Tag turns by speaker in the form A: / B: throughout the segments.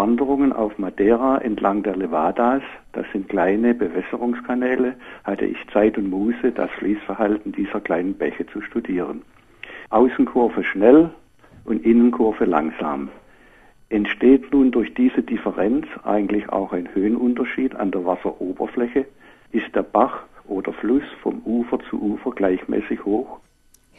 A: Wanderungen auf Madeira entlang der Levadas, das sind kleine Bewässerungskanäle, hatte ich Zeit und Muße, das Fließverhalten dieser kleinen Bäche zu studieren. Außenkurve schnell und Innenkurve langsam. Entsteht nun durch diese Differenz eigentlich auch ein Höhenunterschied an der Wasseroberfläche? Ist der Bach oder Fluss vom Ufer zu Ufer gleichmäßig hoch?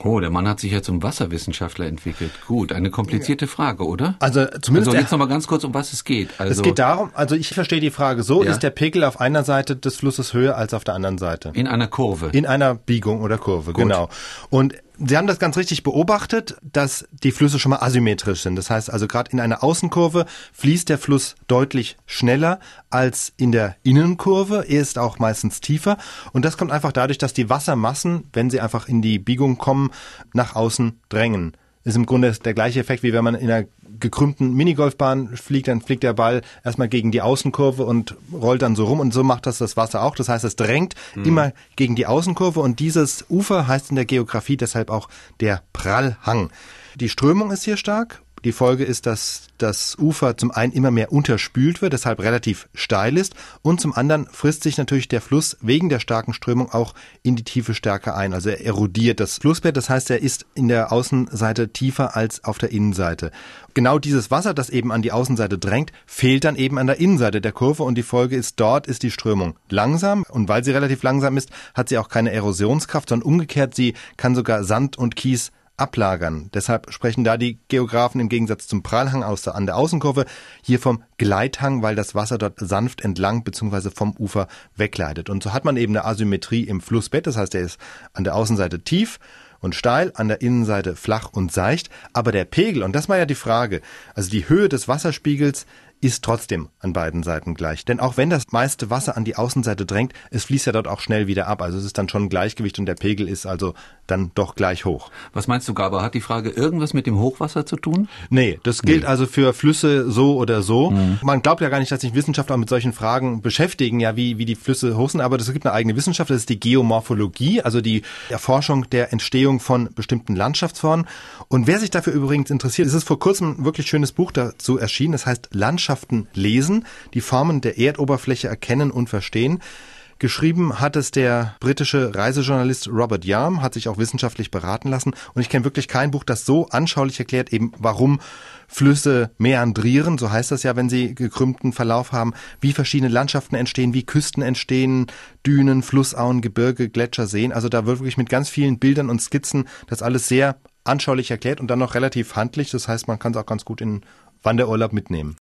B: Oh, der Mann hat sich ja zum Wasserwissenschaftler entwickelt. Gut, eine komplizierte Frage, oder?
C: Also zumindest.
B: Also jetzt noch mal ganz kurz, um was es geht. Also,
C: es geht darum, also ich verstehe die Frage so, ja? ist der Pegel auf einer Seite des Flusses höher als auf der anderen Seite?
B: In einer Kurve.
C: In einer Biegung oder Kurve, Gut. genau. Und Sie haben das ganz richtig beobachtet, dass die Flüsse schon mal asymmetrisch sind. Das heißt also gerade in einer Außenkurve fließt der Fluss deutlich schneller als in der Innenkurve. Er ist auch meistens tiefer. Und das kommt einfach dadurch, dass die Wassermassen, wenn sie einfach in die Biegung kommen, nach außen drängen ist im Grunde der gleiche Effekt, wie wenn man in einer gekrümmten Minigolfbahn fliegt, dann fliegt der Ball erstmal gegen die Außenkurve und rollt dann so rum und so macht das das Wasser auch. Das heißt, es drängt mhm. immer gegen die Außenkurve und dieses Ufer heißt in der Geografie deshalb auch der Prallhang. Die Strömung ist hier stark die Folge ist, dass das Ufer zum einen immer mehr unterspült wird, deshalb relativ steil ist, und zum anderen frisst sich natürlich der Fluss wegen der starken Strömung auch in die Tiefe stärker ein. Also er erodiert das Flussbett, das heißt, er ist in der Außenseite tiefer als auf der Innenseite. Genau dieses Wasser, das eben an die Außenseite drängt, fehlt dann eben an der Innenseite der Kurve. Und die Folge ist, dort ist die Strömung langsam. Und weil sie relativ langsam ist, hat sie auch keine Erosionskraft, sondern umgekehrt, sie kann sogar Sand und Kies ablagern. Deshalb sprechen da die Geografen im Gegensatz zum Prallhang aus der, an der Außenkurve hier vom Gleithang, weil das Wasser dort sanft entlang bzw. vom Ufer wegleitet. Und so hat man eben eine Asymmetrie im Flussbett, das heißt, er ist an der Außenseite tief und steil, an der Innenseite flach und seicht, aber der Pegel, und das war ja die Frage, also die Höhe des Wasserspiegels ist trotzdem an beiden Seiten gleich. Denn auch wenn das meiste Wasser an die Außenseite drängt, es fließt ja dort auch schnell wieder ab. Also es ist dann schon ein Gleichgewicht und der Pegel ist also dann doch gleich hoch.
B: Was meinst du, Gaber? Hat die Frage irgendwas mit dem Hochwasser zu tun?
C: Nee, das gilt nee. also für Flüsse so oder so. Mhm. Man glaubt ja gar nicht, dass sich Wissenschaftler mit solchen Fragen beschäftigen, ja, wie, wie die Flüsse hoch sind, aber es gibt eine eigene Wissenschaft, das ist die Geomorphologie, also die Erforschung der Entstehung von bestimmten Landschaftsformen. Und wer sich dafür übrigens interessiert, es ist vor kurzem ein wirklich schönes Buch dazu erschienen, das heißt Landschaft Landschaften lesen, die Formen der Erdoberfläche erkennen und verstehen. Geschrieben hat es der britische Reisejournalist Robert Yarm, hat sich auch wissenschaftlich beraten lassen. Und ich kenne wirklich kein Buch, das so anschaulich erklärt, eben warum Flüsse meandrieren, so heißt das ja, wenn sie gekrümmten Verlauf haben, wie verschiedene Landschaften entstehen, wie Küsten entstehen, Dünen, Flussauen, Gebirge, Gletscher, Seen. Also da wird wirklich mit ganz vielen Bildern und Skizzen das alles sehr anschaulich erklärt und dann noch relativ handlich. Das heißt, man kann es auch ganz gut in Wanderurlaub mitnehmen.